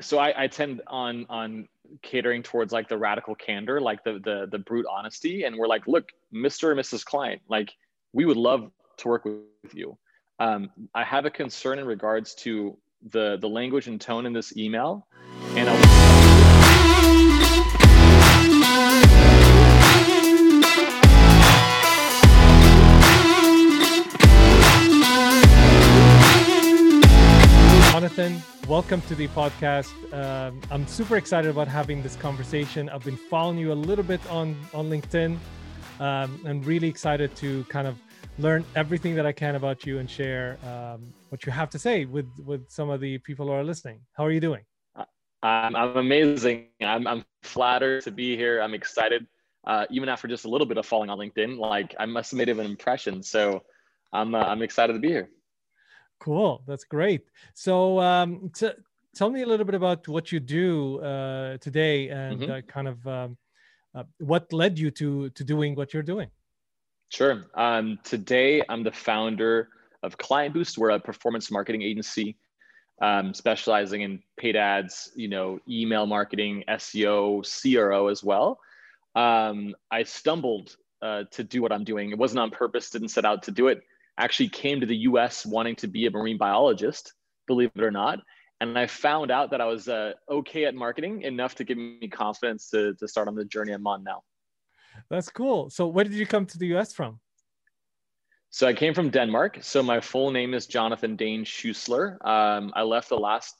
so I, I tend on on catering towards like the radical candor, like the the the brute honesty, and we're like, look, Mr. and Mrs. Client, like we would love to work with you. Um, I have a concern in regards to the the language and tone in this email, and Jonathan, welcome to the podcast. Um, I'm super excited about having this conversation. I've been following you a little bit on on LinkedIn, um, and really excited to kind of learn everything that I can about you and share um, what you have to say with with some of the people who are listening. How are you doing? I'm, I'm amazing. I'm, I'm flattered to be here. I'm excited, uh, even after just a little bit of following on LinkedIn. Like I must have made an impression. So I'm uh, I'm excited to be here. Cool. That's great. So, um, t- tell me a little bit about what you do uh, today and mm-hmm. uh, kind of um, uh, what led you to to doing what you're doing. Sure. Um, today, I'm the founder of KlientBoost. We're a performance marketing agency um, specializing in paid ads, you know, email marketing, SEO, CRO as well. Um, I stumbled uh, to do what I'm doing. It wasn't on purpose. Didn't set out to do it actually came to the US wanting to be a marine biologist, believe it or not. And I found out that I was uh, okay at marketing enough to give me confidence to, to start on the journey I'm on now. That's cool. So, where did you come to the US from? So, I came from Denmark. So, my full name is Jonathan Dane Schusler. Um, I left the last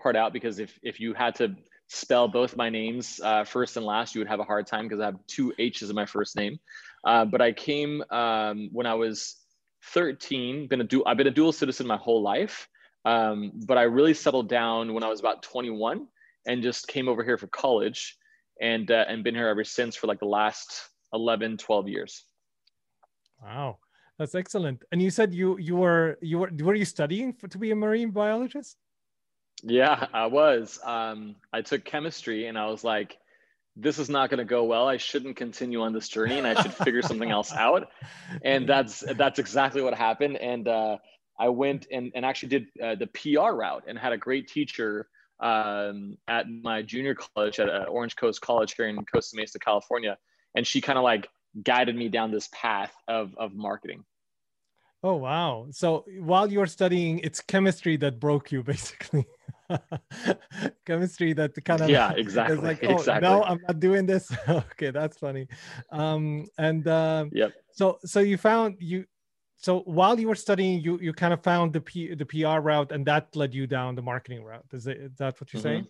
part out because if, if you had to spell both my names uh, first and last, you would have a hard time because I have two H's in my first name. Uh, but I came um, when I was 13, been a du- I've been a dual citizen my whole life. Um, but I really settled down when I was about 21 and just came over here for college and, uh, and been here ever since for like the last 11, 12 years. Wow. That's excellent. And you said you, you were, you were, were you studying for, to be a marine biologist? Yeah, I was. Um, I took chemistry and I was like, this is not going to go well. I shouldn't continue on this journey, and I should figure something else out. And that's that's exactly what happened. And uh, I went and, and actually did uh, the PR route and had a great teacher um, at my junior college at uh, Orange Coast College here in Costa Mesa, California, and she kind of like guided me down this path of of marketing. Oh wow! So while you were studying, it's chemistry that broke you, basically. chemistry that kind of yeah exactly like oh, exactly. no i'm not doing this. Okay that's funny. Um and um yep. so so you found you so while you were studying you you kind of found the P, the pr route and that led you down the marketing route. Is, it, is that what you're mm-hmm. saying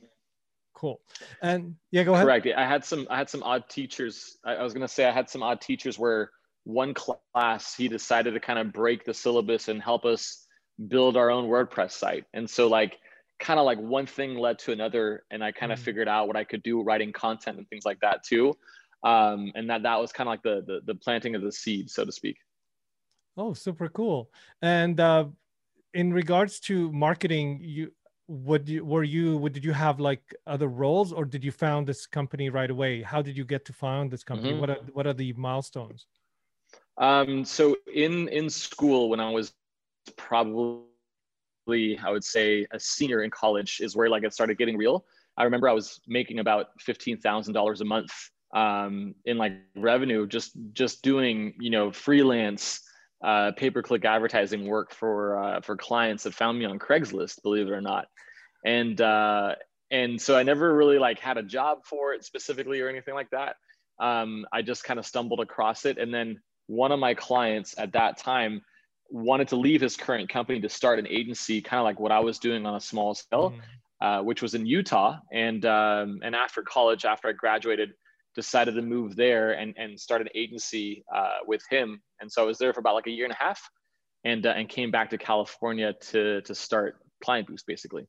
cool. And yeah go ahead. Correct. I had some i had some odd teachers. I, I was going to say i had some odd teachers where one class he decided to kind of break the syllabus and help us build our own wordpress site. And so like kind of like one thing led to another and i kind of mm-hmm. figured out what i could do writing content and things like that too. Um, and that that was kind of like the, the, the planting of the seed so to speak. Oh super cool. And uh, in regards to marketing you would you were you what did you have like other roles or did you found this company right away? How did you get to found this company? Mm-hmm. what are what are the milestones um, so in in school when i was probably I would say a senior in college is where like it started getting real. I remember I was making about fifteen thousand dollars a month um, in like revenue just just doing you know freelance uh, pay per click advertising work for uh, for clients that found me on Craigslist, believe it or not, and uh, and so I never really like had a job for it specifically or anything like that. Um, I just kind of stumbled across it, and then one of my clients at that time wanted to leave his current company to start an agency, kind of like what I was doing on a small scale, mm uh, which was in Utah. And um, and after college, after I graduated, decided to move there and and start an agency uh, with him. And so I was there for about like a year and a half, and uh, and came back to California to to start KlientBoost, basically.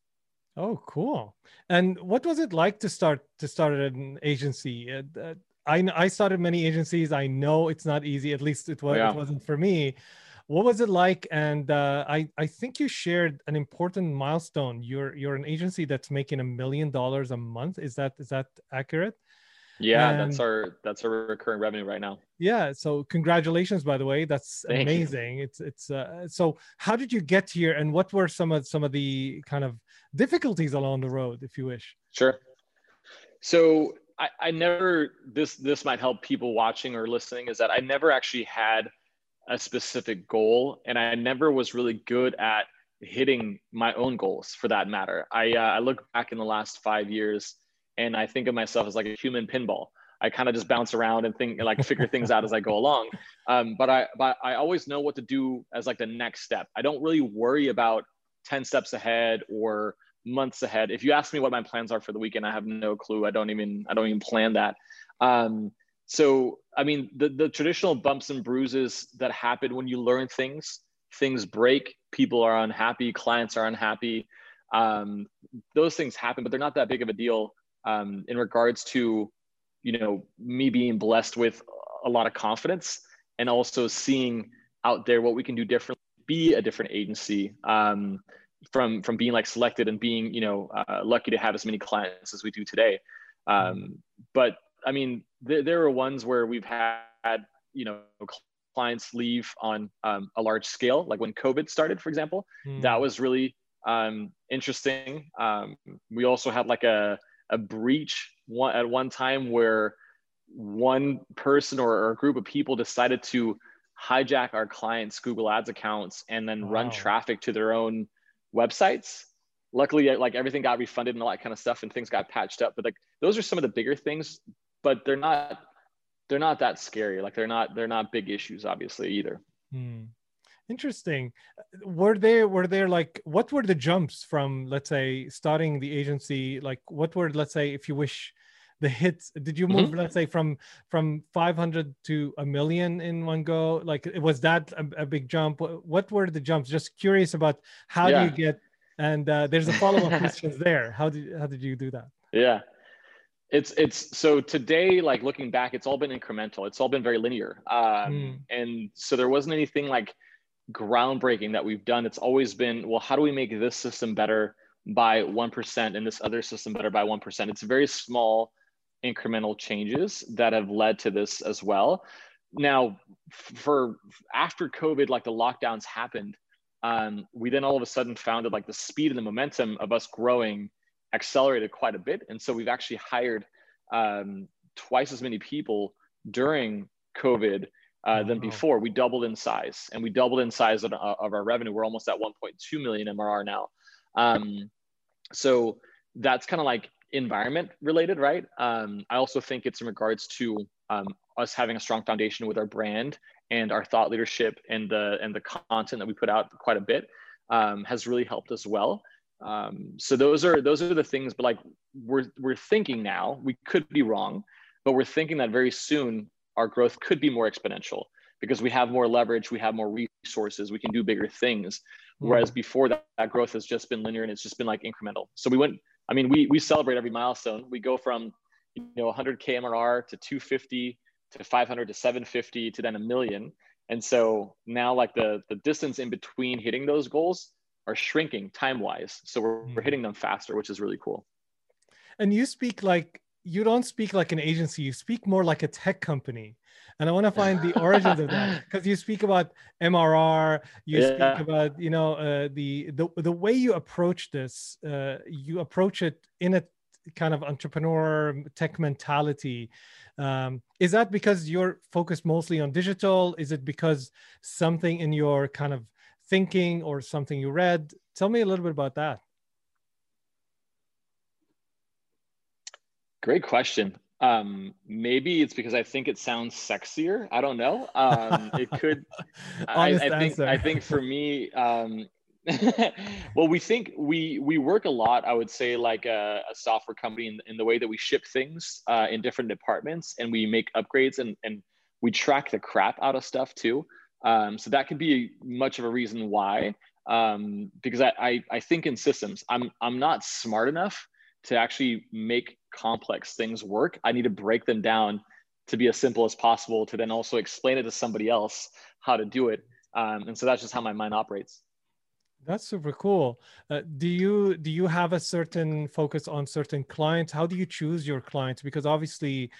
Oh, cool! And what was it like to start to start an agency? I I started many agencies. I know it's not easy. At least it was. Yeah. It wasn't for me. What was it like? And uh, I I think you shared an important milestone. You're you're an agency that's making a million dollars a month. Is that is that accurate? Yeah, and, that's our that's our recurring revenue right now. Yeah, so congratulations by the way. That's Thank amazing. You. It's it's uh, so how did you get here and what were some of some of the kind of difficulties along the road, if you wish. Sure. So I, I never this this might help people watching or listening is that I never actually had a specific goal, and I never was really good at hitting my own goals for that matter. I uh, I look back in the last five years, and I think of myself as like a human pinball. I kind of just bounce around and think like figure things out as I go along. Um, but I but I always know what to do as like the next step. I don't really worry about 10 steps ahead or months ahead. If you ask me what my plans are for the weekend, I have no clue. I don't even I don't even plan that. Um, so I mean the the traditional bumps and bruises that happen when you learn things, things break, people are unhappy, clients are unhappy. Um, those things happen, but they're not that big of a deal um, in regards to you know me being blessed with a lot of confidence and also seeing out there what we can do differently be a different agency um, from from being like selected and being you know uh, lucky to have as many clients as we do today um, but i mean th- there are ones where we've had you know clients leave on um, a large scale like when covid started for example mm. that was really um, interesting um, we also had like a, a breach one, at one time where one person or, or a group of people decided to hijack our clients google ads accounts and then wow. run traffic to their own websites. Luckily like everything got refunded and all that kind of stuff and things got patched up but like those are some of the bigger things but they're not they're not that scary. Like they're not they're not big issues obviously either. Hmm. interesting. Were there were there like what were the jumps from let's say starting the agency? Like what were let's say if you wish the hits did you move mm-hmm. let's say from from 500 to a million in one go? Like was that a, a big jump? What were the jumps? Just curious about how yeah. do you get and uh, there's a follow-up questions there. How did how did you do that? Yeah. It's it's so today like looking back it's all been incremental. It's all been very linear. Um, mm. and so there wasn't anything like groundbreaking that we've done. It's always been well how do we make this system better by 1% and this other system better by 1% it's very small incremental changes that have led to this as well. Now, for after COVID, like the lockdowns happened, um, we then all of a sudden found that like the speed and the momentum of us growing accelerated quite a bit. And so we've actually hired um, twice as many people during COVID uh, than before. We doubled in size and we doubled in size of, of our revenue. We're almost at 1.2 million MRR now. Um, so that's kind of like environment related, right? Um, I also think it's in regards to um, us having a strong foundation with our brand and our thought leadership and the and the content that we put out quite a bit um, has really helped as well. Um, so those are those are the things. But like we're we're thinking now, we could be wrong, but we're thinking that very soon our growth could be more exponential because we have more leverage, we have more resources, we can do bigger things. Whereas before that, that growth has just been linear and it's just been like incremental. So we went I mean, we we celebrate every milestone. We go from you know 100k MRR to 250 to 500 to 750 to then a million. And so now like the the distance in between hitting those goals are shrinking time wise. So we're, mm-hmm. we're hitting them faster, which is really cool. And you speak like you don't speak like an agency. You speak more like a tech company and I want to find the origins of that because you speak about MRR, you yeah. speak about you know uh, the the the way you approach this, uh, you approach it in a kind of entrepreneur tech mentality. Um, is that because you're focused mostly on digital? Is it because something in your kind of thinking or something you read? Tell me a little bit about that. Great question. Um, maybe it's because I think it sounds sexier. I don't know. Um, it could. I, I think. I think for me, um, well, we think we we work a lot. I would say like a, a software company in, in, the way that we ship things uh, in different departments, and we make upgrades and and we track the crap out of stuff too. Um, so that could be much of a reason why. Um, because I, I I think in systems, I'm I'm not smart enough to actually make complex things work, I need to break them down to be as simple as possible to then also explain it to somebody else how to do it. Um, and so that's just how my mind operates. That's super cool. Uh, do you do you have a certain focus on certain clients? How do you choose your clients? Because obviously,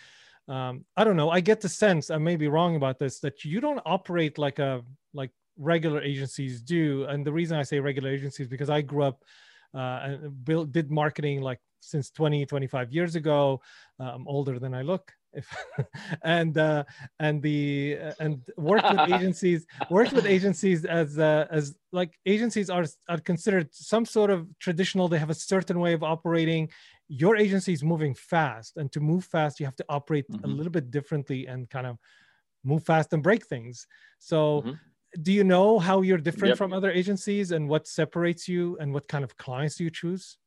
um, I don't know. I get the sense I may be wrong about this that you don't operate like a like regular agencies do. And the reason I say regular agencies because I grew up uh, and built did marketing like since 20 25 years ago uh, i'm older than i look if, and uh, and the uh, and worked with agencies worked with agencies as uh, as like agencies are are considered some sort of traditional they have a certain way of operating your agency is moving fast and to move fast you have to operate mm-hmm. a little bit differently and kind of move fast and break things so mm-hmm. do you know how you're different yep. from other agencies and what separates you and what kind of clients do you choose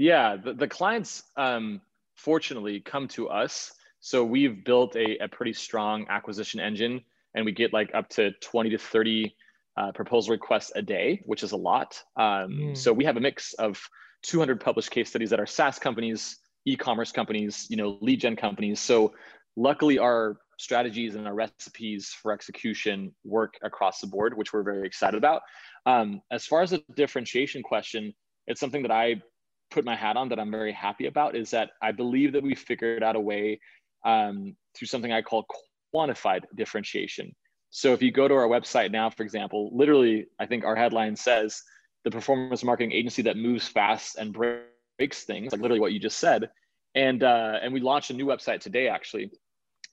yeah the, the clients um, fortunately come to us so we've built a, a pretty strong acquisition engine and we get like up to 20 to 30 uh, proposal requests a day, which is a lot. Um, mm. So we have a mix of 200 published case studies that are SaaS companies, e-commerce companies, you know, lead gen companies. So luckily our strategies and our recipes for execution work across the board, which we're very excited about. Um, as far as the differentiation question, it's something that I put my hat on that I'm very happy about is that I believe that we figured out a way um, through something I call quantified differentiation. So if you go to our website now, for example, literally, I think our headline says the performance marketing agency that moves fast and breaks things, like literally what you just said. And uh, and we launched a new website today, actually.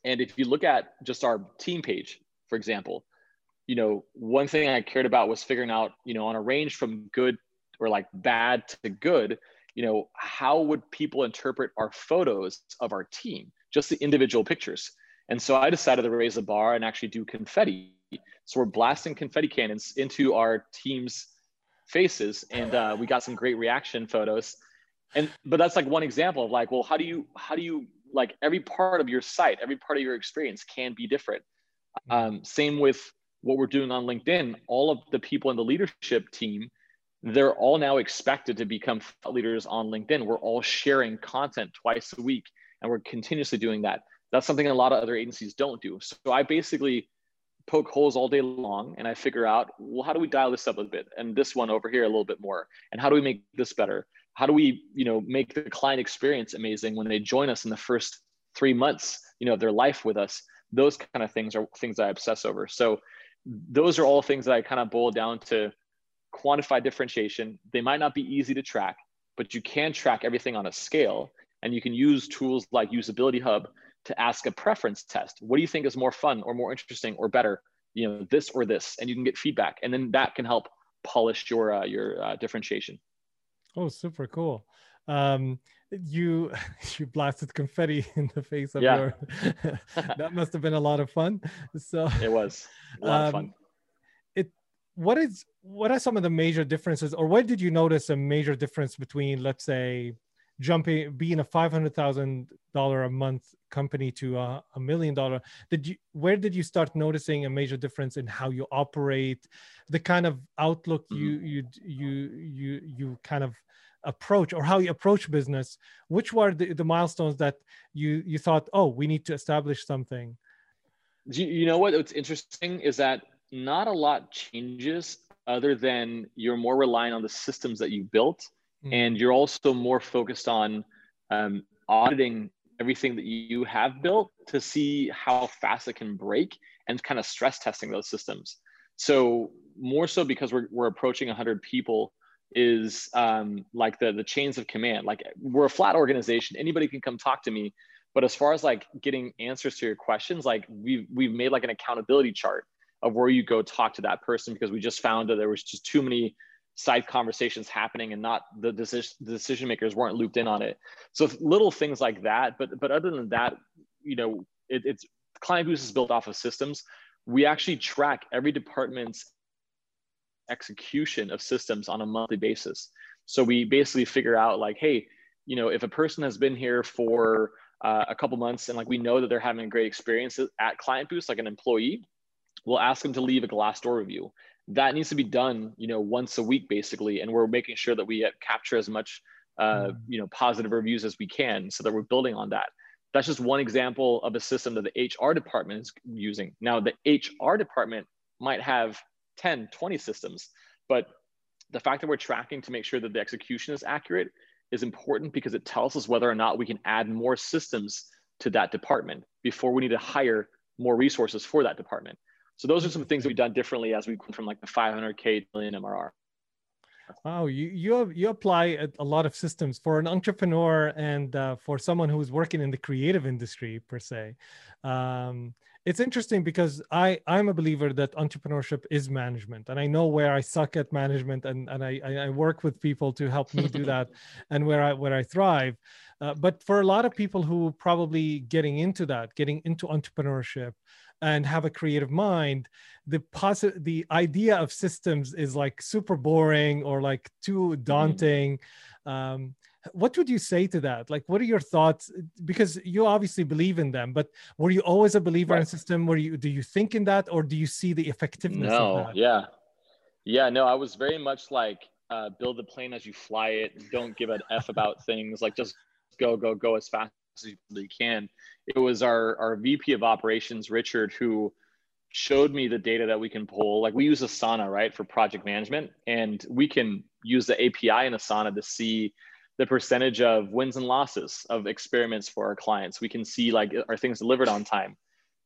And if you look at just our team page, for example, you know, one thing I cared about was figuring out, you know, on a range from good or like bad to good, you know, how would people interpret our photos of our team? just the individual pictures. And so I decided to raise the bar and actually do confetti. So we're blasting confetti cannons into our team's faces, and uh, we got some great reaction photos. And but that's like one example of like, well, how do you how do you like every part of your site, every part of your experience can be different. Um, same with what we're doing on LinkedIn. All of the people in the leadership team, they're all now expected to become thought leaders on LinkedIn. We're all sharing content twice a week and we're continuously doing that. That's something a lot of other agencies don't do. So I basically poke holes all day long and I figure out, well, how do we dial this up a bit and this one over here a little bit more? And how do we make this better? How do we, you know, make the client experience amazing when they join us in the first three months, you know, of their life with us? Those kind of things are things I obsess over. So those are all things that I kind of boil down to quantify differentiation. They might not be easy to track, but you can track everything on a scale and you can use tools like Usability Hub to ask a preference test. What do you think is more fun or more interesting or better? You know, this or this, and you can get feedback, and then that can help polish your uh, your uh, differentiation. Oh, super cool. Um, you you blasted confetti in the face of yeah. your. that must have been a lot of fun. So it was a lot um, of fun. What is what are some of the major differences, or what did you notice a major difference between, let's say, jumping being a five hundred thousand dollar a month company to a, a million dollar? Did you where did you start noticing a major difference in how you operate the kind of outlook mm-hmm. you you you you you kind of approach or how you approach business? Which were the, the milestones that you you thought oh we need to establish something? You, you know what? What's interesting is that not a lot changes other than you're more relying on the systems that you built mm. and you're also more focused on um, auditing everything that you have built to see how fast it can break and kind of stress testing those systems. So more so because we're, we're approaching 100 people is um, like the the chains of command. Like we're a flat organization. Anybody can come talk to me. But as far as like getting answers to your questions, like we've we've made like an accountability chart of where you go talk to that person because we just found that there was just too many side conversations happening and not the decision, decision makers weren't looped in on it. So little things like that. But but other than that, you know, it, it's KlientBoost is built off of systems. We actually track every department's execution of systems on a monthly basis. So we basically figure out like, hey, you know, if a person has been here for uh, a couple months and like we know that they're having a great experience at KlientBoost, like an employee, we'll ask them to leave a Glassdoor review. That needs to be done you know once a week basically and we're making sure that we capture as much uh, mm. you know positive reviews as we can so that we're building on that. That's just one example of a system that the hr department is using. Now the hr department might have 10 20 systems but the fact that we're tracking to make sure that the execution is accurate is important because it tells us whether or not we can add more systems to that department before we need to hire more resources for that department so those are some things we've done differently as we went from like the 500k to million MRR. Wow, you you you apply a, a lot of systems for an entrepreneur and uh, for someone who's working in the creative industry per se. Um, it's interesting because I I'm a believer that entrepreneurship is management, and I know where I suck at management, and and I I work with people to help me do that, and where I where I thrive. Uh, but for a lot of people who probably getting into that, getting into entrepreneurship, and have a creative mind, the possi- the idea of systems is like super boring or like too mm-hmm. daunting. Mm-hmm. Um, what would you say to that like what are your thoughts because you obviously believe in them but were you always a believer right. in system were you do you think in that or do you see the effectiveness no yeah yeah no i was very much like uh, build the plane as you fly it don't give an f about things like just go go go as fast as you can it was our our vp of operations richard who showed me the data that we can pull like we use asana right for project management and we can use the api in asana to see the percentage of wins and losses of experiments for our clients. We can see like are things delivered on time.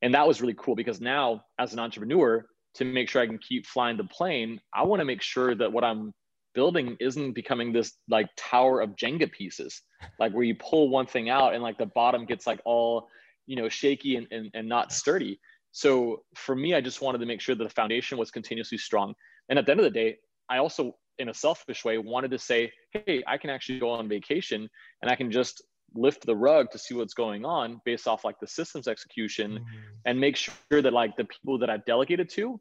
And that was really cool because now as an entrepreneur, to make sure I can keep flying the plane, I want to make sure that what I'm building isn't becoming this like tower of Jenga pieces, like where you pull one thing out and like the bottom gets like all, you know, shaky and, and, and not sturdy. So for me, I just wanted to make sure that the foundation was continuously strong. And at the end of the day, I also in a selfish way wanted to say hey i can actually go on vacation and i can just lift the rug to see what's going on based off like the systems execution mm-hmm. and make sure that like the people that i've delegated to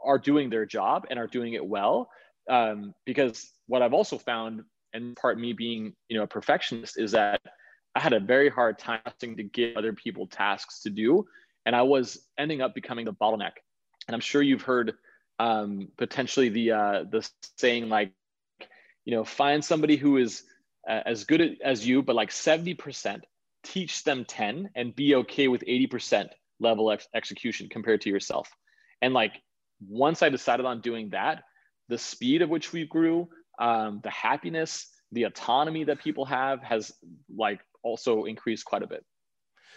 are doing their job and are doing it well um, because what i've also found and part me being you know a perfectionist is that i had a very hard time to give other people tasks to do and i was ending up becoming the bottleneck and i'm sure you've heard um, potentially the uh, the saying like, you know, find somebody who is uh, as good as you, but like seventy percent. Teach them ten, and be okay with eighty percent level ex- execution compared to yourself. And like once I decided on doing that, the speed of which we grew, um, the happiness, the autonomy that people have has like also increased quite a bit.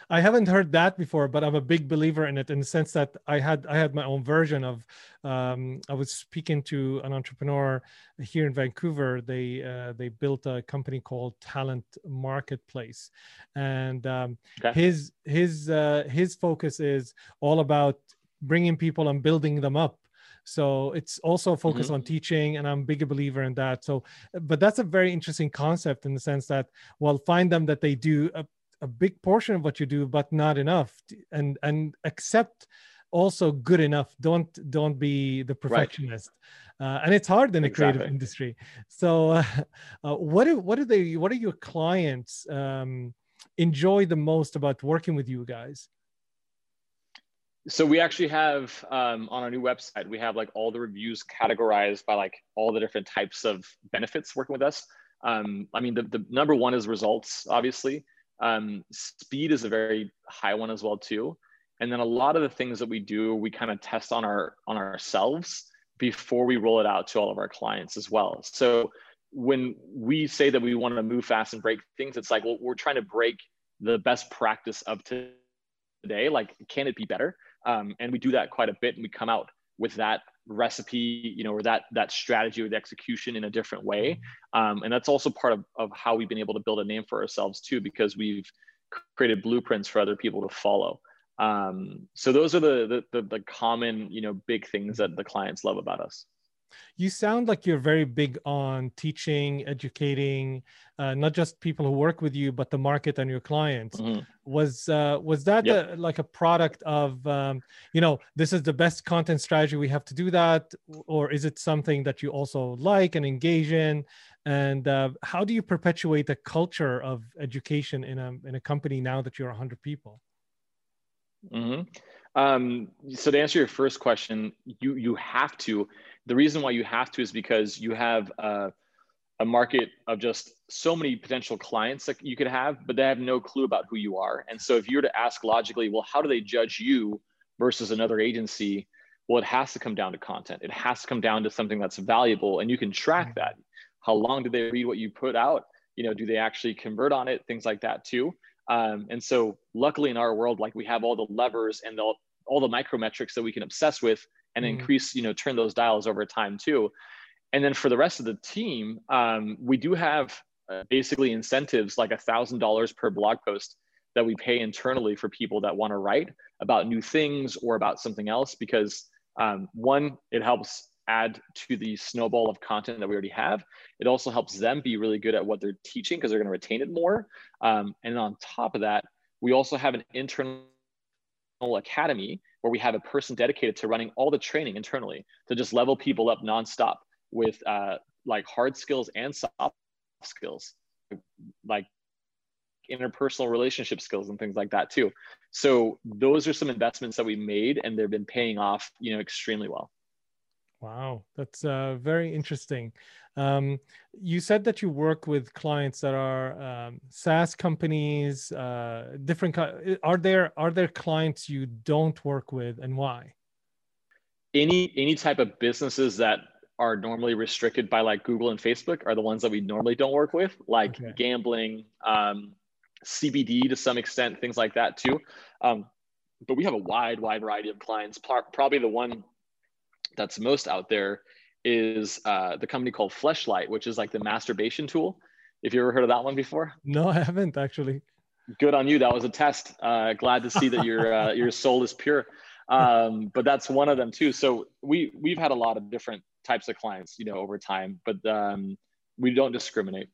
I haven't heard that before, but I'm a big believer in it in the sense that I had I had my own version of. Um, I was speaking to an entrepreneur here in Vancouver. They uh, they built a company called Talent Marketplace, and um, okay. his his uh, his focus is all about bringing people and building them up so it's also focused mm-hmm. on teaching and i'm a big believer in that so but that's a very interesting concept in the sense that well find them that they do a a big portion of what you do but not enough and and accept also good enough don't don't be the perfectionist right. uh, and it's hard in the exactly. creative industry so uh, uh, what do what do they what do your clients um, enjoy the most about working with you guys so we actually have um, on our new website we have like all the reviews categorized by like all the different types of benefits working with us um, i mean the, the number one is results obviously um, speed is a very high one as well too. And then a lot of the things that we do, we kind of test on our on ourselves before we roll it out to all of our clients as well. So when we say that we want to move fast and break things, it's like well, we're trying to break the best practice of today. Like, can it be better? Um, and we do that quite a bit, and we come out with that recipe you know or that that strategy or the execution in a different way. Mm-hmm. um, and that's also part of, of how we've been able to build a name for ourselves too because we've created blueprints for other people to follow. Um, so those are the, the, the the common you know big things that the clients love about us you sound like you're very big on teaching educating uh, not just people who work with you but the market and your clients mm-hmm. was uh, was that yep. a, like a product of um, you know this is the best content strategy we have to do that or is it something that you also like and engage in and uh, how do you perpetuate the culture of education in a in a company now that you're 100 people mm-hmm. um, so to answer your first question you you have to the reason why you have to is because you have a market of just so many potential clients that you could have, but they have no clue about who you are. And so if you were to ask logically, well, how do they judge you versus another agency? Well, it has to come down to content. It has to come down to something that's valuable, and you can track that. How long did they read what you put out? You know, do they actually convert on it? Things like that too. Um, and so, luckily, in our world, like we have all the levers and the, all the micrometrics that we can obsess with and mm increase, you know, turn those dials over time too. and then for the rest of the team, um, we do have uh, basically incentives like a thousand dollars per blog post that we pay internally for people that want to write about new things or about something else because um, one, it helps add to the snowball of content that we already have. It also helps them be really good at what they're teaching because they're going to retain it more. Um, and on top of that, we also have an internal academy where we have a person dedicated to running all the training internally to just level people up nonstop with uh, like hard skills and soft skills, like interpersonal relationship skills and things like that too. So those are some investments that we made and they've been paying off, you know, extremely well. Wow, that's uh, very interesting. Um, you said that you work with clients that are um, SaaS companies, uh, different. Are there are there clients you don't work with, and why? Any any type of businesses that are normally restricted by like Google and Facebook are the ones that we normally don't work with, like okay. gambling, um, CBD to some extent, things like that too. Um, but we have a wide, wide variety of clients. Probably the one that's most out there is uh, the company called Fleshlight, which is like the masturbation tool. If you ever heard of that one before? No, I haven't actually. Good on you. That was a test. Uh, glad to see that your uh, your soul is pure. Um, but that's one of them too. So we we've had a lot of different types of clients, you know, over time, but um, we don't discriminate.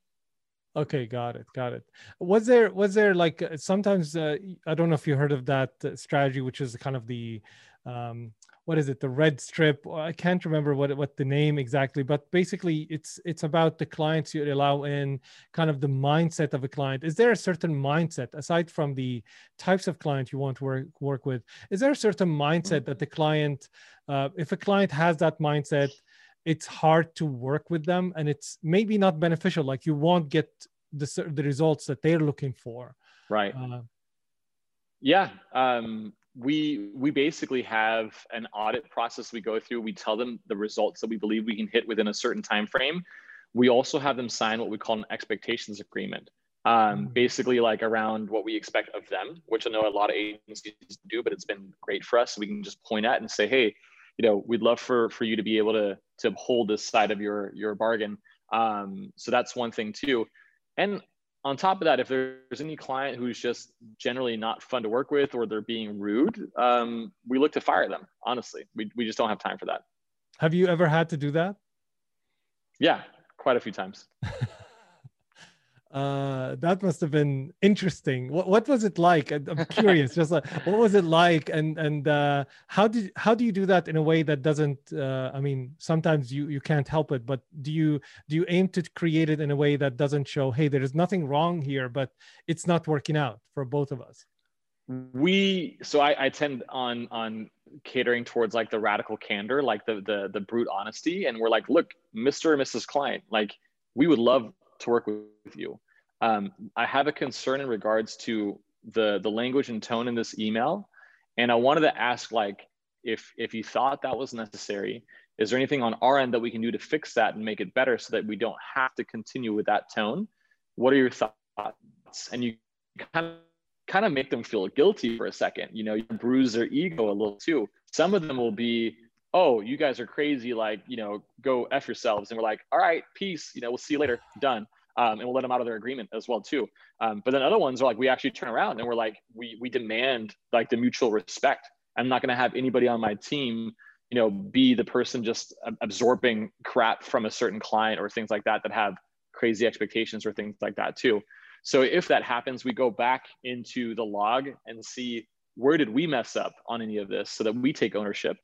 Okay, got it, got it. Was there was there like uh, sometimes uh, I don't know if you heard of that uh, strategy, which is kind of the um, what is it the red strip? I can't remember what what the name exactly but basically it's it's about the clients you allow in kind of the mindset of a client. Is there a certain mindset aside from the types of client you want to work work with is there a certain mindset that the client uh, if a client has that mindset it's hard to work with them and it's maybe not beneficial like you won't get the, the results that they're looking for? Right. Uh, yeah um, we we basically have an audit process we go through. We tell them the results that we believe we can hit within a certain time frame we also have them sign what we call an expectations agreement um, mm. basically like around what we expect of them which i know a lot of agencies do but it's been great for us. We can just point at and say hey you know we'd love for for you to be able to to hold this side of your your bargain. Um, so that's one thing too. And on top of that if there's any client who's just generally not fun to work with or they're being rude um, we look to fire them honestly. We, we just don't have time for that. Have you ever had to do that? Yeah quite a few times uh that must have been interesting. What, what was it like? I'm curious just like what was it like? And and uh how did how do you do that in a way that doesn't uh i mean sometimes you you can't help it but do you do you aim to create it in a way that doesn't show hey there is nothing wrong here but it's not working out for both of us? We so i i tend on on catering towards like the radical candor like the the the brute honesty. And we're like look mr and mrs client like we would love to work with you. Um, I have a concern in regards to the the language and tone in this email, and I wanted to ask like if if you thought that was necessary, is there anything on our end that we can do to fix that and make it better so that we don't have to continue with that tone? What are your thoughts? And you kind of kind of make them feel guilty for a second. You know, you bruise their ego a little too. Some of them will be, oh, you guys are crazy, like, you know, go F yourselves. And we're like, all right, peace, you know, we'll see you later, done. Um, and we'll let them out of their agreement as well too. Um, but then other ones are like, we actually turn around and we're like, we, we demand like the mutual respect. I'm not going to have anybody on my team, you know, be the person just absorbing crap from a certain client or things like that, that have crazy expectations or things like that too. So if that happens, we go back into the log and see where did we mess up on any of this so that we take ownership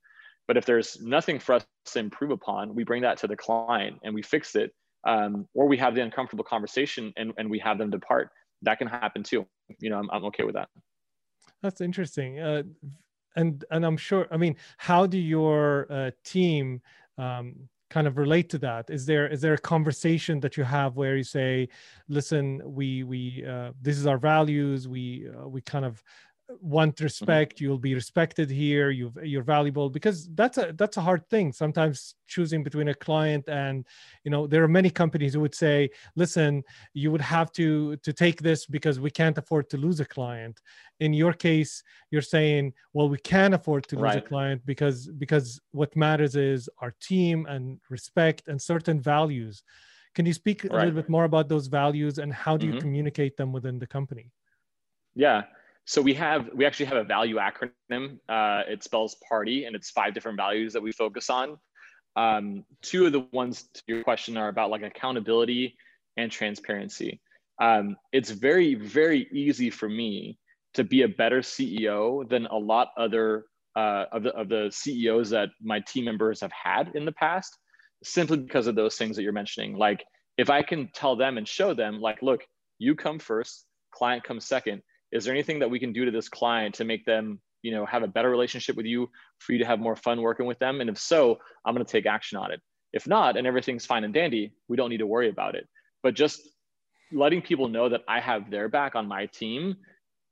but if there's nothing for us to improve upon, we bring that to the client and we fix it. Um, or we have the uncomfortable conversation and, and we have them depart. That can happen too. You know, I'm, I'm okay with that. That's interesting. Uh, and, and I'm sure, I mean, how do your uh, team um, kind of relate to that? Is there, is there a conversation that you have where you say, listen, we, we, uh, this is our values. We, uh, we kind of, want mm-hmm. respect mm-hmm. you'll be respected here you you're valuable because that's a that's a hard thing sometimes choosing between a client and you know there are many companies who would say listen you would have to to take this because we can't afford to lose a client in your case you're saying well we can afford to lose right. a client because because what matters is our team and respect and certain values can you speak a little bit more about those values and how do you mm-hmm. communicate them within the company yeah so we have we actually have a value acronym. Uh, it spells party, and it's five different values that we focus on. Um, two of the ones to your question are about like accountability and transparency. Um, it's very very easy for me to be a better CEO than a lot other uh, of the of the CEOs that my team members have had in the past, simply because of those things that you're mentioning. Like if I can tell them and show them, like, look, you come first, client comes second is there anything that we can do to this client to make them you know have a better relationship with you for you to have more fun working with them? And if so i'm going to take action on it. If not and everything's fine and dandy we don't need to worry about it. But just letting people know that i have their back on my team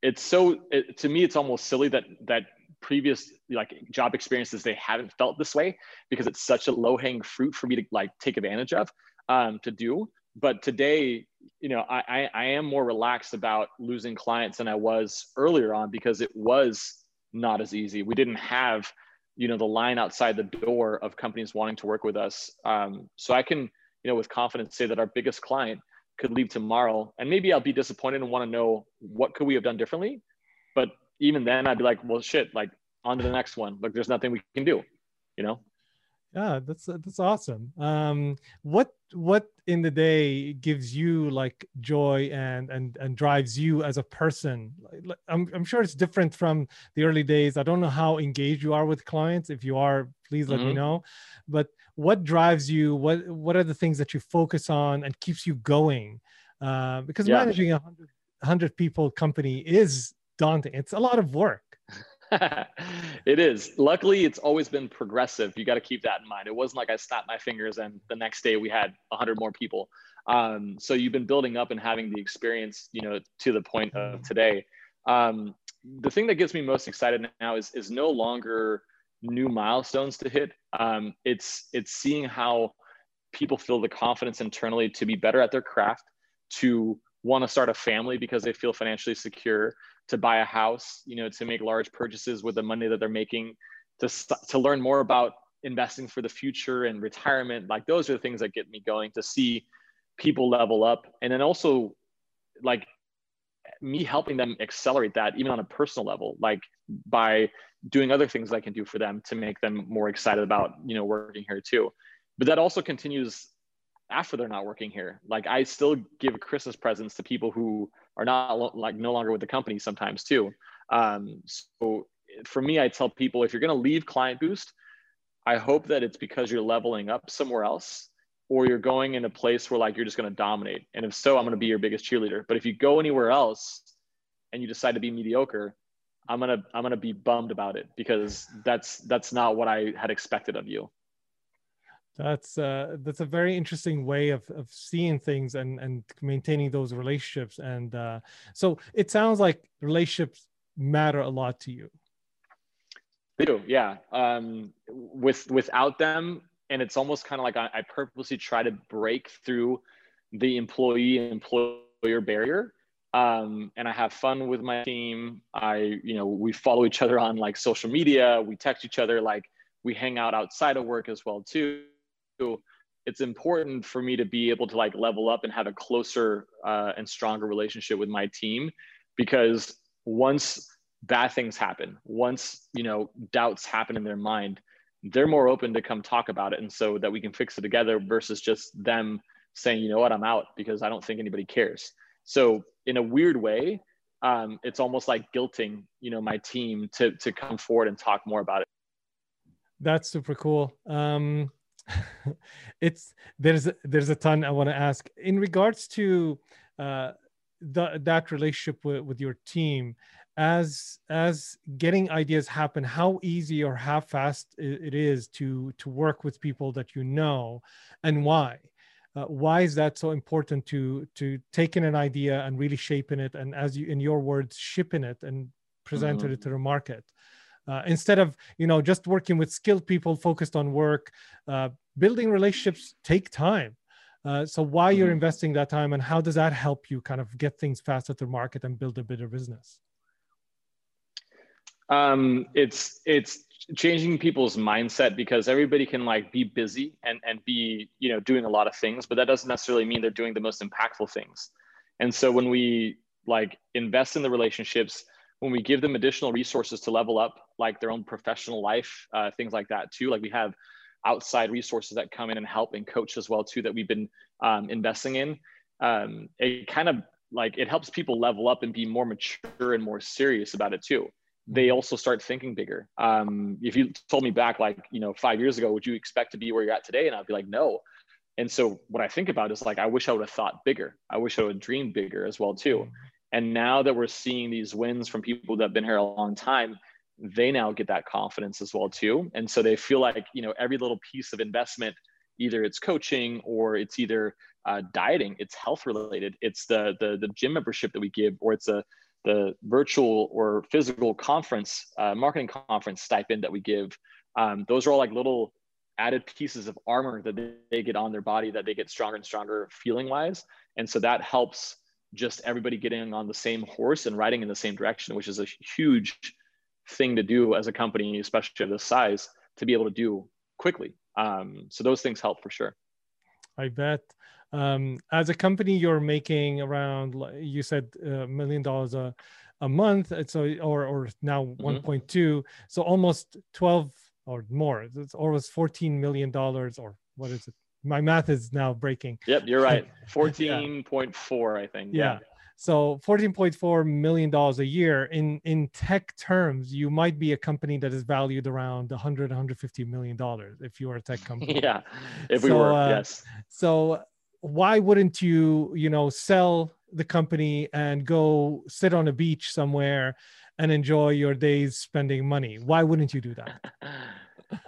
it's so it, to me it's almost silly that that previous like job experiences they haven't felt this way because it's such a low hanging fruit for me to like take advantage of um, to do. But today you know I, I, I am more relaxed about losing clients than i was earlier on because it was not as easy. We didn't have you know the line outside the door of companies wanting to work with us. Um, so i can you know with confidence say that our biggest client could leave tomorrow and maybe i'll be disappointed and want to know what could we have done differently. But even then i'd be like well shit like on to the next one. Like there's nothing we can do you know yeah that's that's awesome. Um what what in the day gives you like joy and and and drives you as a person? I'm, I'm sure it's different from the early days. I don't know how engaged you are with clients. If you are please let mm-hmm. me know. But what drives you? What what are the things that you focus on and keeps you going? Uh, because yeah. managing a 100, 100 people company is daunting. It's a lot of work it is. Luckily, it's always been progressive. You got to keep that in mind. It wasn't like I snapped my fingers and the next day we had 100 more people. Um, so you've been building up and having the experience, you know, to the point of mm-hmm. today. Um, the thing that gets me most excited now is is no longer new milestones to hit. Um, it's it's seeing how people feel the confidence internally to be better at their craft, to want to start a family because they feel financially secure, to buy a house, you know, to make large purchases with the money that they're making, to, to learn more about investing for the future and retirement. Like those are the things that get me going to see people level up. And then also like me helping them accelerate that even on a personal level, like by doing other things I can do for them to make them more excited about, you know, working here too. But that also continues after they're not working here. Like I still give Christmas presents to people who are not like no longer with the company sometimes too. Um, so for me, I tell people if you're going to leave KlientBoost, I hope that it's because you're leveling up somewhere else or you're going in a place where like you're just going to dominate. And if so, I'm going to be your biggest cheerleader. But if you go anywhere else and you decide to be mediocre, I'm going to I'm going to be bummed about it because that's that's not what I had expected of you. That's uh, that's a very interesting way of, of seeing things and and maintaining those relationships. And uh, so it sounds like relationships matter a lot to you. They do, yeah. Um, with without them, and it's almost kind of like I, I purposely try to break through the employee employer barrier um, and I have fun with my team. I, you know, we follow each other on like social media. We text each other. Like we hang out outside of work as well too it's important for me to be able to like level up and have a closer uh, and stronger relationship with my team because once bad things happen once you know doubts happen in their mind they're more open to come talk about it and so that we can fix it together versus just them saying you know what? I'm out because i don't think anybody cares. So in a weird way um, it's almost like guilting you know my team to to come forward and talk more about it. That's super cool. Um it's there's there's a ton I want to ask. In regards to uh, the, that relationship with, with your team as as getting ideas happen how easy or how fast it is to to work with people that you know and why? Uh, why is that so important to to taking an idea and really shaping it and as you in your words shipping it and presented mm-hmm. it to the market? Uh, instead of you know just working with skilled people focused on work uh, building relationships take time. Uh, so why you're mm-hmm. investing that time and how does that help you kind of get things faster to market and build a better business? Um, it's it's changing people's mindset because everybody can like be busy and and be you know doing a lot of things but that doesn't necessarily mean they're doing the most impactful things. And so when we like invest in the relationships when we give them additional resources to level up like their own professional life uh, things like that too like we have outside resources that come in and help and coach as well too that we've been um, investing in. Um, it kind of like it helps people level up and be more mature and more serious about it too. They mm-hmm. also start thinking bigger. Um, if you told me back like you know five years ago would you expect to be where you're at today? And i'd be like no. And so what i think about is like i wish i would have thought bigger. I wish i would have dreamed bigger as well too. Mm-hmm. and now that we're seeing these wins from people that have been here a long time they now get that confidence as well too. And so they feel like you know every little piece of investment either it's coaching or it's either uh, dieting it's health related it's the, the the gym membership that we give or it's a the virtual or physical conference uh, marketing conference stipend that we give. Um, those are all like little added pieces of armor that they, they get on their body that they get stronger and stronger feeling wise and so that helps just everybody getting on the same horse and riding in the same direction which is a huge thing to do as a company, especially of this size, to be able to do quickly. Um, so those things help for sure. I bet. Um, as a company, you're making around, you said, a uh, million dollars a, a month. So, or, or now mm-hmm. 1.2. So almost 12 or more. It's almost 14 million dollars, or what is it? My math is now breaking. Yep, you're right. 14.4, yeah. I think. Yeah. yeah. So 14.4 million dollars a year in in tech terms, you might be a company that is valued around 100 150 million dollars if you are a tech company. yeah, if so, we were, uh, yes. So why wouldn't you, you know, sell the company and go sit on a beach somewhere and enjoy your days spending money? Why wouldn't you do that?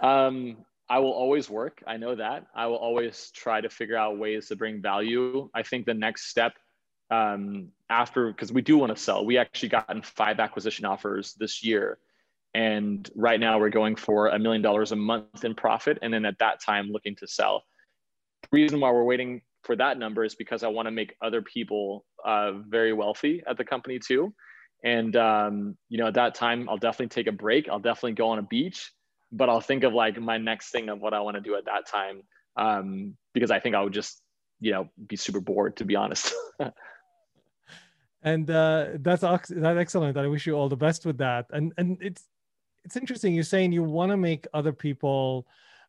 um, I will always work. I know that. I will always try to figure out ways to bring value. I think the next step um, after because we do want to sell. We actually gotten five acquisition offers this year, and right now we're going for a million dollars a month in profit, and then at that time looking to sell. The reason why we're waiting for that number is because I want to make other people uh, very wealthy at the company too. And um, you know, at that time, I'll definitely take a break. I'll definitely go on a beach, but I'll think of like my next thing of what I want to do at that time um, because I think I would just you know be super bored to be honest. and uh, that's that's excellent. I wish you all the best with that. And and it's it's interesting. You're saying you want to make other people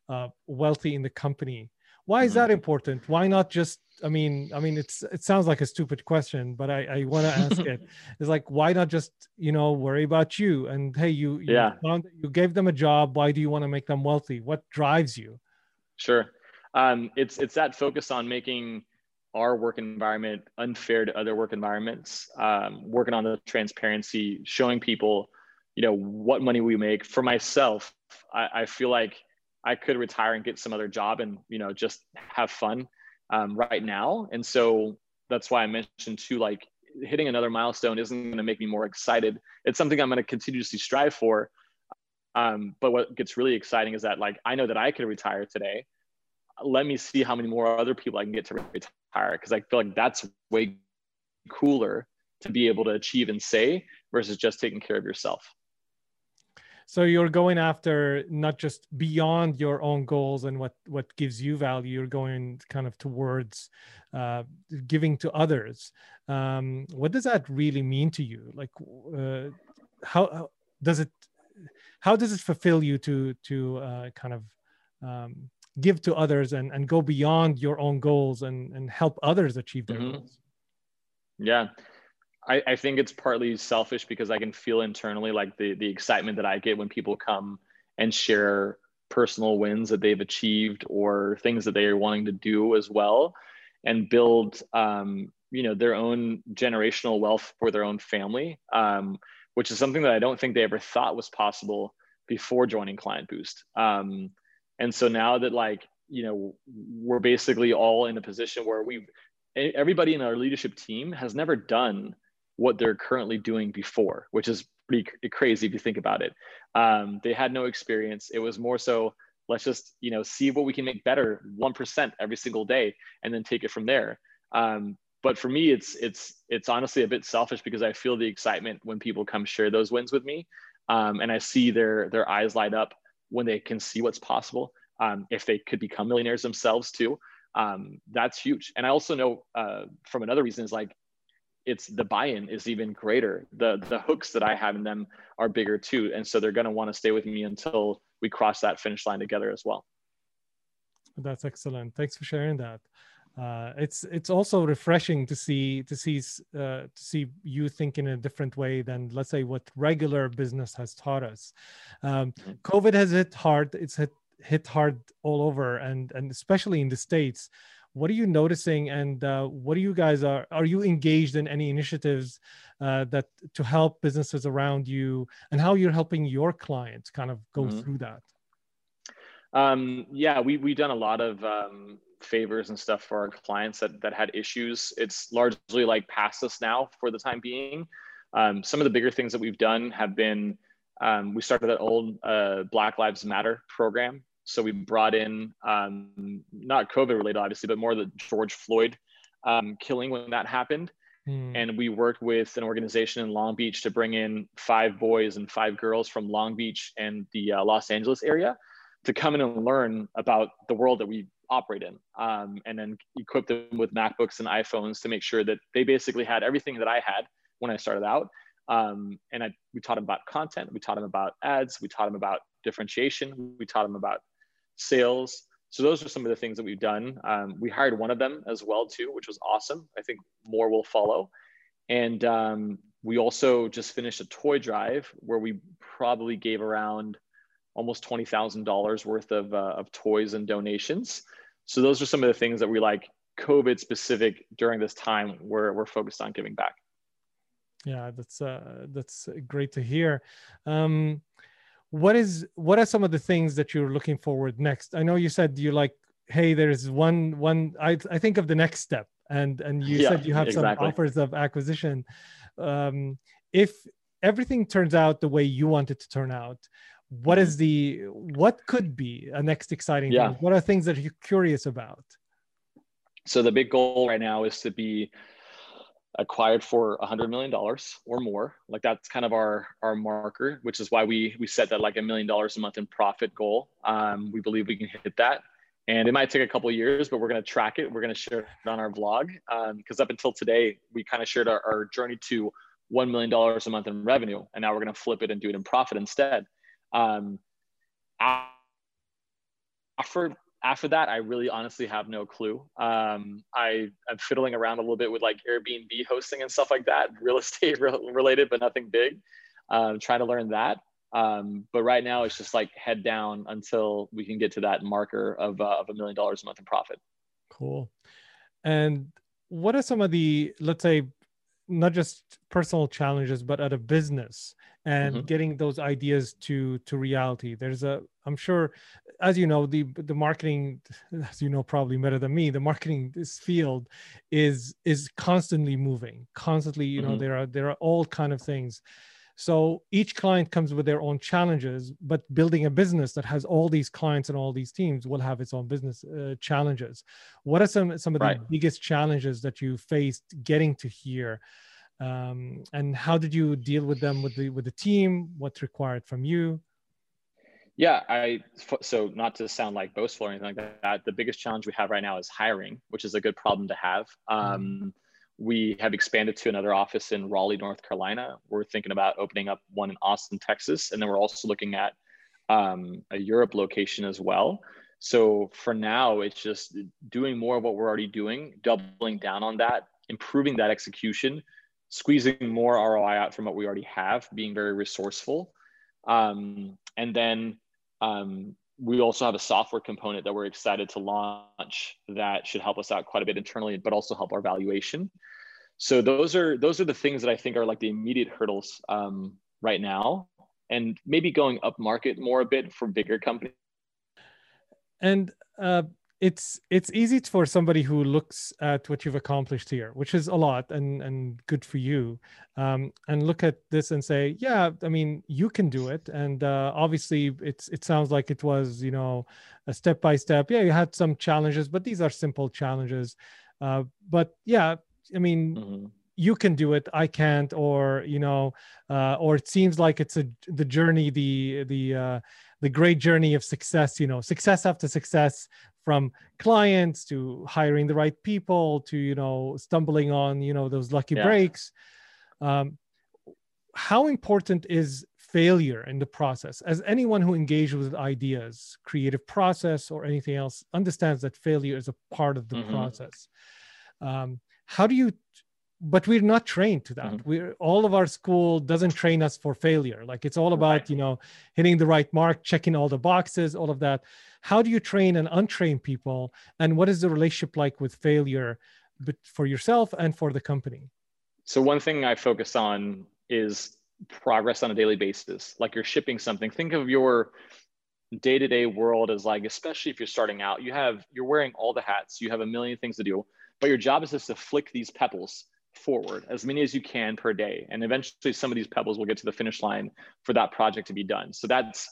uh, wealthy in the company. Why is mm-hmm. that important? Why not just? I mean, I mean, it's it sounds like a stupid question, but I, I want to ask it. It's like, why not just you know worry about you? And hey, you you, yeah. found, you gave them a job. Why do you want to make them wealthy? What drives you? Sure, um, it's it's that focus on making our work environment unfair to other work environments um, working on the transparency showing people you know what money we make. For myself I, I, feel like i could retire and get some other job and you know just have fun um, right now. And so that's why i mentioned too like hitting another milestone isn't going to make me more excited. It's something i'm going to continuously strive for. Um, but what gets really exciting is that like i know that i could retire today. Let me see how many more other people I can get to retire because I feel like that's way cooler to be able to achieve and say versus just taking care of yourself. So you're going after not just beyond your own goals and what what gives you value. You're going kind of towards uh, giving to others. Um, what does that really mean to you? Like, uh, how, how, does it? How does it fulfill you to to uh, kind of um, give to others and, and go beyond your own goals and, and help others achieve their mm-hmm. goals. Yeah. I, I think it's partly selfish because i can feel internally like the, the excitement that i get when people come and share personal wins that they've achieved or things that they are wanting to do as well and build um, you know their own generational wealth for their own family um, which is something that i don't think they ever thought was possible before joining KlientBoost. Um, and so now that like, you know, we're basically all in a position where we, everybody in our leadership team has never done what they're currently doing before, which is pretty crazy if you think about it. Um, they had no experience. It was more so let's just you know see what we can make better one percent every single day, and then take it from there. Um, but for me, it's it's it's honestly a bit selfish because I feel the excitement when people come share those wins with me, um, and I see their their eyes light up when they can see what's possible. Um, if they could become millionaires themselves too, um, that's huge. And I also know uh, from another reason is like it's the buy-in is even greater. The the hooks that I have in them are bigger too, and so they're going to want to stay with me until we cross that finish line together as well. That's excellent. Thanks for sharing that. Uh, it's it's also refreshing to see to see uh, to see you think in a different way than let's say what regular business has taught us. Um, mm-hmm. COVID has hit hard. It's hit hit hard all over, and and especially in the states what are you noticing and uh, what do you guys are are you engaged in any initiatives uh, that to help businesses around you and how you're helping your clients kind of go mm-hmm. through that um, yeah we, we've done a lot of um, favors and stuff for our clients that, that had issues it's largely like past us now for the time being um, some of the bigger things that we've done have been um, we started that old uh, black lives matter program so we brought in um, not COVID related, obviously, but more the George Floyd um, killing when that happened. Mm. And we worked with an organization in Long Beach to bring in five boys and five girls from Long Beach and the uh, Los Angeles area to come in and learn about the world that we operate in. Um, and then equip them with MacBooks and iPhones to make sure that they basically had everything that I had when I started out. Um, and I, we taught them about content, we taught them about ads, we taught them about differentiation, we taught them about sales. So those are some of the things that we've done. Um, we hired one of them as well too, which was awesome. I think more will follow. And um, we also just finished a toy drive where we probably gave around almost twenty thousand dollars worth of uh, of toys and donations. So those are some of the things that we like COVID specific during this time where we're focused on giving back. Yeah, that's uh, that's great to hear. Um, what is what are some of the things that you're looking forward next i know you said you like hey there's one one i, I think of the next step and and you yeah, said you have exactly. some offers of acquisition um, if everything turns out the way you want it to turn out what is mm-hmm. the what could be a next exciting yeah. thing what are things that you're curious about so the big goal right now is to be acquired for a hundred million dollars or more. Like that's kind of our our marker, which is why we we set that like a million dollars a month in profit goal. Um, we believe we can hit that, and it might take a couple years, but we're going to track it. We're going to share it on our blog because um, up until today, we kind of shared our, our journey to one million dollars a month in revenue, and now we're going to flip it and do it in profit instead. Um, after after that, I really honestly have no clue. Um, I, I'm fiddling around a little bit with like Airbnb hosting and stuff like that, real estate related, but nothing big. Um, trying to learn that. Um, but right now, it's just like head down until we can get to that marker of, uh, of a million dollars a month in profit. Cool. And what are some of the, let's say, not just personal challenges, but at a business and mm-hmm. getting those ideas to to reality? There's a, I'm sure as you know, the the marketing, as you know, probably better than me, the marketing this field is is constantly moving, constantly. You know, mm-hmm. there are there are all kind of things. So each client comes with their own challenges, but building a business that has all these clients and all these teams will have its own business uh, challenges. What are some some of the right. biggest challenges that you faced getting to here? Um, and how did you deal with them with the with the team? What's required from you? Yeah, I so not to sound like boastful or anything like that. The biggest challenge we have right now is hiring, which is a good problem to have. Mm-hmm. Um, we have expanded to another office in Raleigh, North Carolina. We're thinking about opening up one in Austin, Texas, and then we're also looking at um, a Europe location as well. So for now, it's just doing more of what we're already doing, doubling down on that, improving that execution, squeezing more ROI out from what we already have, being very resourceful. Um, and then um, we also have a software component that we're excited to launch that should help us out quite a bit internally, but also help our valuation. So those are those are the things that I think are like the immediate hurdles um, right now, and maybe going up market more a bit for bigger companies. And uh, it's it's easy for somebody who looks at what you've accomplished here which is a lot and and good for you um, and look at this and say yeah i mean you can do it. And uh, obviously it's it sounds like it was you know a step by step. Yeah you had some challenges but these are simple challenges. Uh, but yeah i mean mm-hmm. you can do it i can't or you know uh, or it seems like it's a the journey the the uh, the great journey of success you know success after success from clients to hiring the right people to you know stumbling on you know those lucky yeah. breaks um, how important is failure in the process as anyone who engages with ideas creative process or anything else understands that failure is a part of the mm-hmm. process um, how do you but we're not trained to that mm-hmm. we're all of our school doesn't train us for failure like it's all about right. you know hitting the right mark checking all the boxes all of that how do you train and untrain people? And what is the relationship like with failure but for yourself and for the company? So one thing i focus on is progress on a daily basis. Like you're shipping something. Think of your day-to-day world as like especially if you're starting out you have you're wearing all the hats. You have a million things to do but your job is just to flick these pebbles forward as many as you can per day. And eventually some of these pebbles will get to the finish line for that project to be done. So that's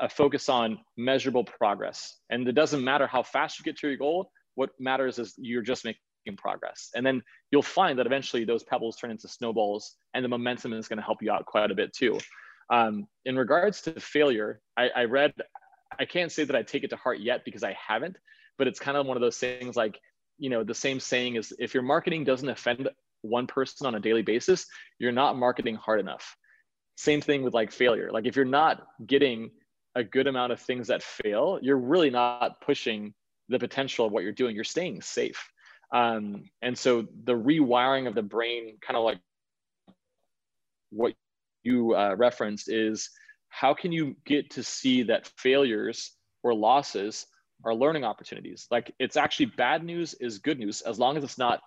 a, focus on measurable progress. And it doesn't matter how fast you get to your goal. What matters is you're just making progress. And then you'll find that eventually those pebbles turn into snowballs and the momentum is going to help you out quite a bit too. Um, in regards to failure, I, I read, I can't say that I take it to heart yet because I haven't, but it's kind of one of those things like you know the same saying is if your marketing doesn't offend one person on a daily basis you're not marketing hard enough same thing with like failure like if you're not getting a good amount of things that fail you're really not pushing the potential of what you're doing you're staying safe um, and so the rewiring of the brain kind of like what you uh, referenced is how can you get to see that failures or losses are learning opportunities. Like it's actually bad news is good news as long as it's not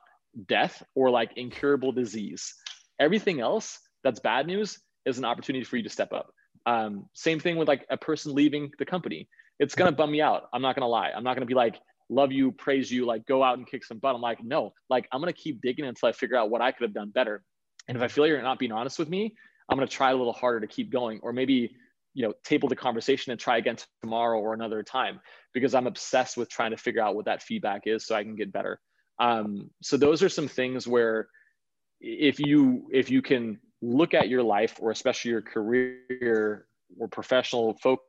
death or like incurable disease. Everything else that's bad news is an opportunity for you to step up. Um, same thing with like a person leaving the company. It's gonna bum me out. I'm not gonna lie. I'm not gonna be like love you, praise you, like go out and kick some butt. I'm like no, like I'm gonna keep digging until I figure out what I could have done better. And if I feel you're not being honest with me, I'm gonna try a little harder to keep going. Or maybe you know table the conversation and try again tomorrow or another time because i'm obsessed with trying to figure out what that feedback is so i can get better um, so those are some things where if you if you can look at your life or especially your career or professional focus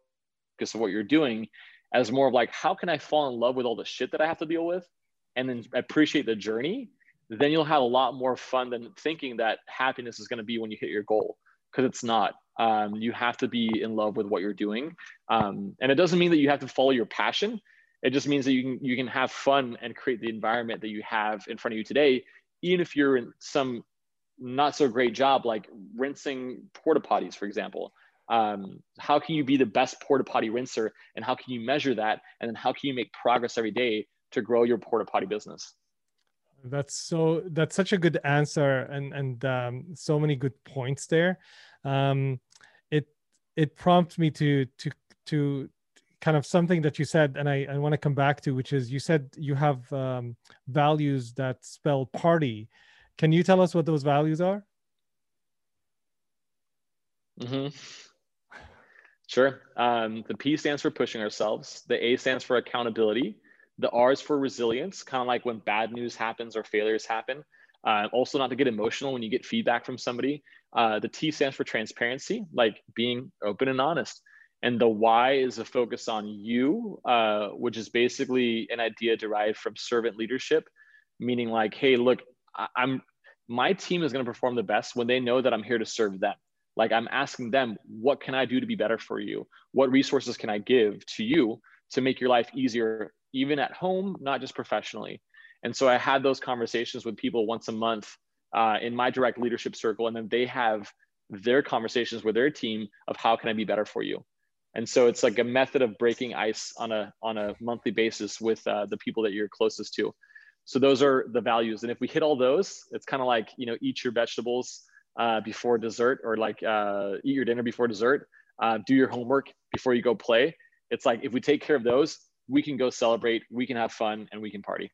of what you're doing as more of like how can i fall in love with all the shit that i have to deal with and then appreciate the journey? Then you'll have a lot more fun than thinking that happiness is going to be when you hit your goal because it's not. Um, you have to be in love with what you're doing. Um, and it doesn't mean that you have to follow your passion. It just means that you can you can have fun and create the environment that you have in front of you today even if you're in some not so great job like rinsing porta potties for example. Um, how can you be the best porta potty rinser and how can you measure that? And then how can you make progress every day to grow your porta potty business? That's so that's such a good answer and and um, so many good points there. Um, it it prompts me to to to kind of something that you said and i, I want to come back to which is you said you have um, values that spell party can you tell us what those values are? Mm-hmm. sure. Um, the p stands for pushing ourselves. The a stands for accountability. The r is for resilience kind of like when bad news happens or failures happen. Uh, also not to get emotional when you get feedback from somebody. Uh, the T stands for transparency, like being open and honest. And the Y is a focus on you, uh, which is basically an idea derived from servant leadership, meaning like, hey, look, I'm my team is going to perform the best when they know that I'm here to serve them. Like I'm asking them, what can I do to be better for you? What resources can I give to you to make your life easier, even at home, not just professionally? And so I had those conversations with people once a month uh, in my direct leadership circle, and then they have their conversations with their team of how can I be better for you. And so it's like a method of breaking ice on a on a monthly basis with uh, the people that you're closest to. So those are the values, and if we hit all those, it's kind of like you know eat your vegetables uh, before dessert, or like uh, eat your dinner before dessert. Uh, do your homework before you go play. It's like if we take care of those, we can go celebrate, we can have fun, and we can party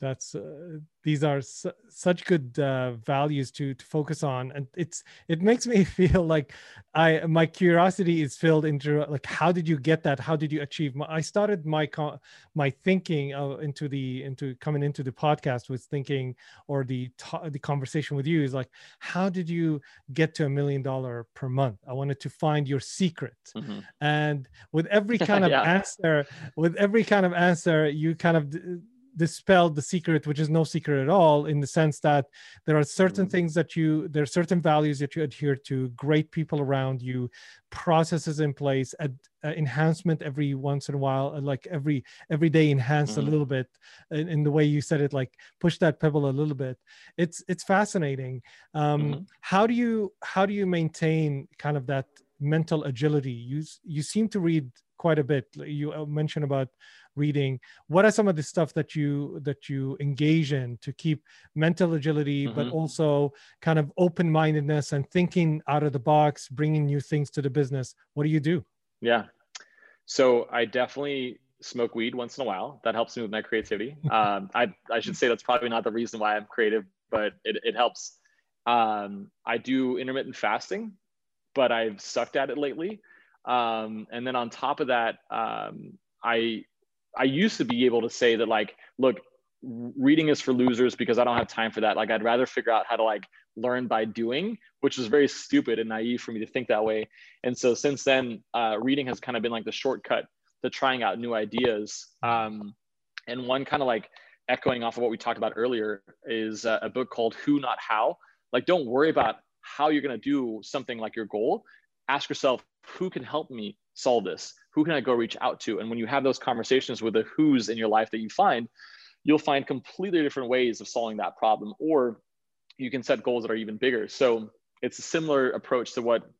that's uh, these are su- such good uh, values to to focus on and it's it makes me feel like i my curiosity is filled into like how did you get that how did you achieve my, i started my co- my thinking uh, into the into coming into the podcast was thinking or the the conversation with you is like how did you get to a million dollar per month i wanted to find your secret mm-hmm. and with every kind of yeah. answer with every kind of answer you kind of dispelled the secret which is no secret at all in the sense that there are certain mm. things that you there are certain values that you adhere to great people around you processes in place uh, enhancement every once in a while uh, like every every day enhance mm-hmm. a little bit in, in, the way you said it like push that pebble a little bit it's it's fascinating um mm-hmm. how do you how do you maintain kind of that mental agility you you seem to read quite a bit you uh, mentioned about reading what are some of the stuff that you that you engage in to keep mental agility mm-hmm. but also kind of open-mindedness and thinking out of the box bringing new things to the business? What do you do? Yeah. So i definitely smoke weed once in a while. That helps me with my creativity. Um, I, I should say that's probably not the reason why i'm creative but it, it helps. Um, i do intermittent fasting but i've sucked at it lately. Um, and then on top of that um, i I used to be able to say that like, look, reading is for losers because I don't have time for that. Like I'd rather figure out how to like learn by doing, which was very stupid and naive for me to think that way. And so since then, uh, reading has kind of been like the shortcut to trying out new ideas. Um, and one kind of like echoing off of what we talked about earlier is uh, a book called Who Not How. Like don't worry about how you're going to do something like your goal. Ask yourself, who can help me solve this? Who can I go reach out to? And when you have those conversations with the who's in your life that you find, you'll find completely different ways of solving that problem. Or you can set goals that are even bigger. So it's a similar approach to what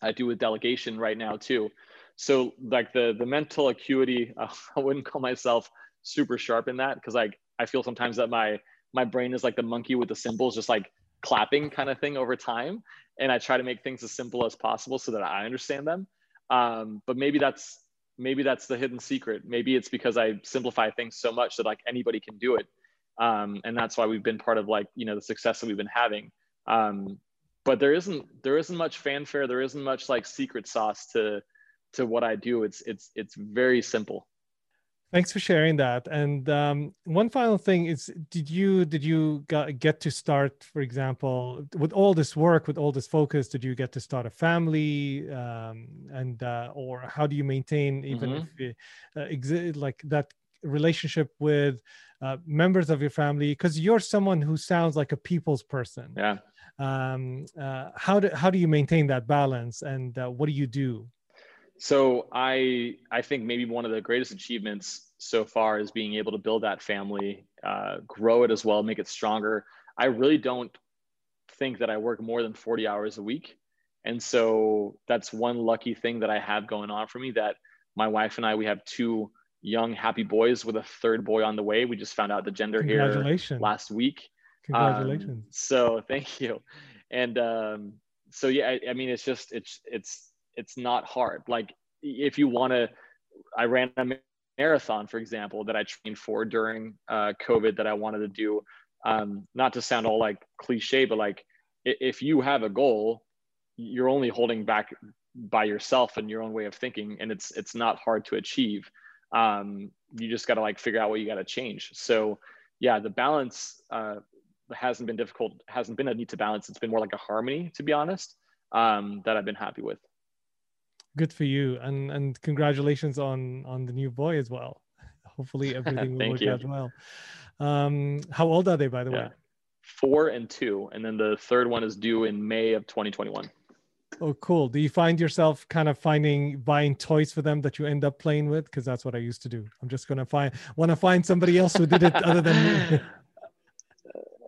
I do with delegation right now too. So like the the mental acuity, uh, I wouldn't call myself super sharp in that because like I feel sometimes that my my brain is like the monkey with the cymbals, just like clapping kind of thing over time. And I try to make things as simple as possible so that I understand them. Um, but maybe that's maybe that's the hidden secret. Maybe it's because I simplify things so much that like anybody can do it. Um, and that's why we've been part of like you know the success that we've been having. Um, but there isn't there isn't much fanfare. There isn't much like secret sauce to to what I do. It's it's it's very simple. Thanks for sharing that. And um, one final thing is, did you did you get to start, for example, with all this work, with all this focus, did you get to start a family, um, and uh, or how do you maintain even mm-hmm. if uh, exi- like that relationship with uh, members of your family? Because you're someone who sounds like a people's person. Yeah. Um, uh, how do how do you maintain that balance, and uh, what do you do? So I I think maybe one of the greatest achievements so far is being able to build that family, uh, grow it as well, make it stronger. I really don't think that I work more than 40 hours a week. And so that's one lucky thing that I have going on for me that my wife and I, we have two young, happy boys with a third boy on the way. We just found out the gender here last week. Congratulations. Um, so thank you. And um, so, yeah, I, I mean, it's just, it's, it's, it's not hard. Like if you want to, I ran a marathon, for example, that I trained for during uh, COVID that I wanted to do. Um, not to sound all like cliche, but like if you have a goal, you're only holding back by yourself and your own way of thinking, and it's it's not hard to achieve. Um, you just got to like figure out what you got to change. So yeah, the balance uh, hasn't been difficult. Hasn't been a need to balance. It's been more like a harmony, to be honest, um, that I've been happy with good for you and and congratulations on on the new boy as well. Hopefully everything will work you. out well. Um how old are they by the yeah. way four and two and then the third one is due in may of 2021 oh cool. Do you find yourself kind of finding buying toys for them that you end up playing with? Because that's what i used to do. I'm just gonna find want to find somebody else who did it other than me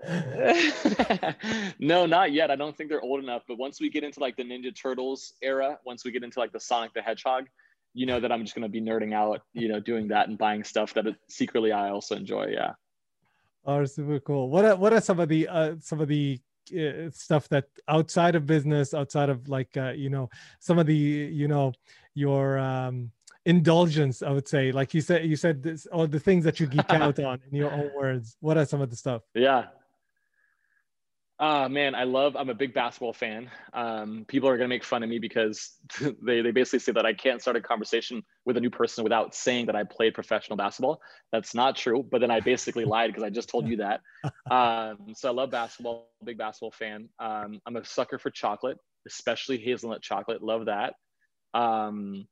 no, not yet. I don't think they're old enough. But once we get into like the Ninja Turtles era, once we get into like the Sonic the Hedgehog, you know that I'm just gonna be nerding out, you know, doing that and buying stuff that secretly I also enjoy. Yeah. Oh, super cool. What are what are some of the uh, some of the uh, stuff that outside of business, outside of like uh, you know some of the you know your um, indulgence i would say like you said you said this all the things that you geek out on in your own words what are some of the stuff yeah uh, man, I love, I'm a big basketball fan. Um, people are going to make fun of me because they, they basically say that I can't start a conversation with a new person without saying that I played professional basketball. That's not true. But then I basically lied because I just told you that. Um, so I love basketball, big basketball fan. Um, I'm a sucker for chocolate, especially hazelnut chocolate. Love that. Um,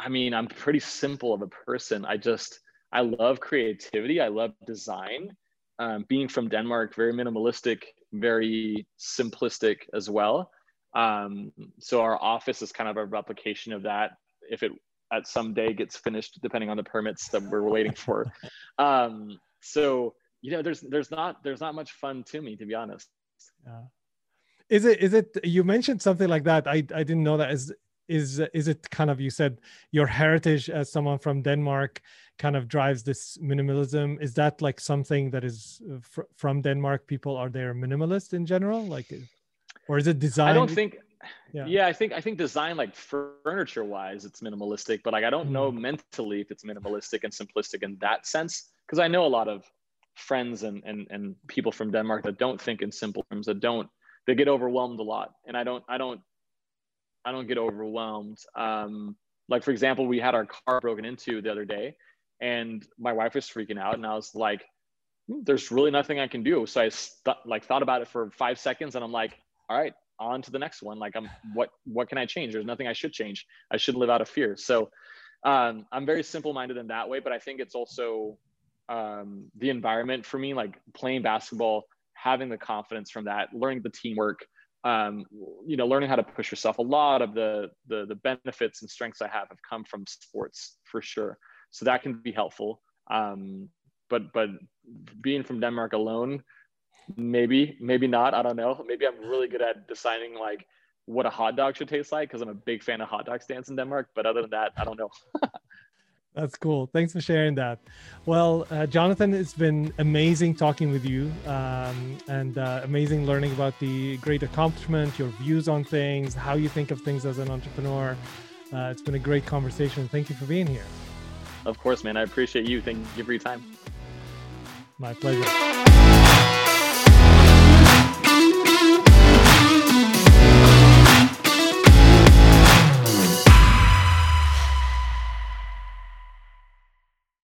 I mean, I'm pretty simple of a person. I just, I love creativity. I love design. Um, being from Denmark, very minimalistic very simplistic as well. Um, so our office is kind of a replication of that. If it at some day gets finished, depending on the permits that we're waiting for. Um, so you know, there's there's not there's not much fun to me, to be honest. Yeah. Is it is it you mentioned something like that? I I didn't know that. Is is is it kind of you said your heritage as someone from Denmark kind of drives this minimalism is that like something that is uh, fr- from denmark people are there minimalist in general like or is it design i don't think yeah. yeah i think i think design like furniture wise it's minimalistic but like i don't mm. know mentally if it's minimalistic and simplistic in that sense because i know a lot of friends and, and and people from denmark that don't think in simple terms that don't they get overwhelmed a lot and i don't i don't i don't get overwhelmed. Um like for example we had our car broken into the other day and my wife was freaking out and i was like hmm, there's really nothing i can do. So i st- like thought about it for five seconds and i'm like all right on to the next one. Like i'm what what can i change? There's nothing i should change. I should live out of fear. So um, i'm very simple minded in that way but i think it's also um, the environment for me like playing basketball having the confidence from that learning the teamwork um, you know learning how to push yourself a lot of the, the the benefits and strengths i have have come from sports for sure so that can be helpful. Um, but but being from Denmark alone, maybe maybe not. I don't know. Maybe I'm really good at deciding like what a hot dog should taste like because I'm a big fan of hot dog stands in Denmark. But other than that, I don't know. That's cool. Thanks for sharing that. Well, uh, Jonathan, it's been amazing talking with you um, and uh, amazing learning about the great accomplishment, your views on things, how you think of things as an entrepreneur. Uh, it's been a great conversation. Thank you for being here. Of course, man. I appreciate you. Thank you for your time. My pleasure.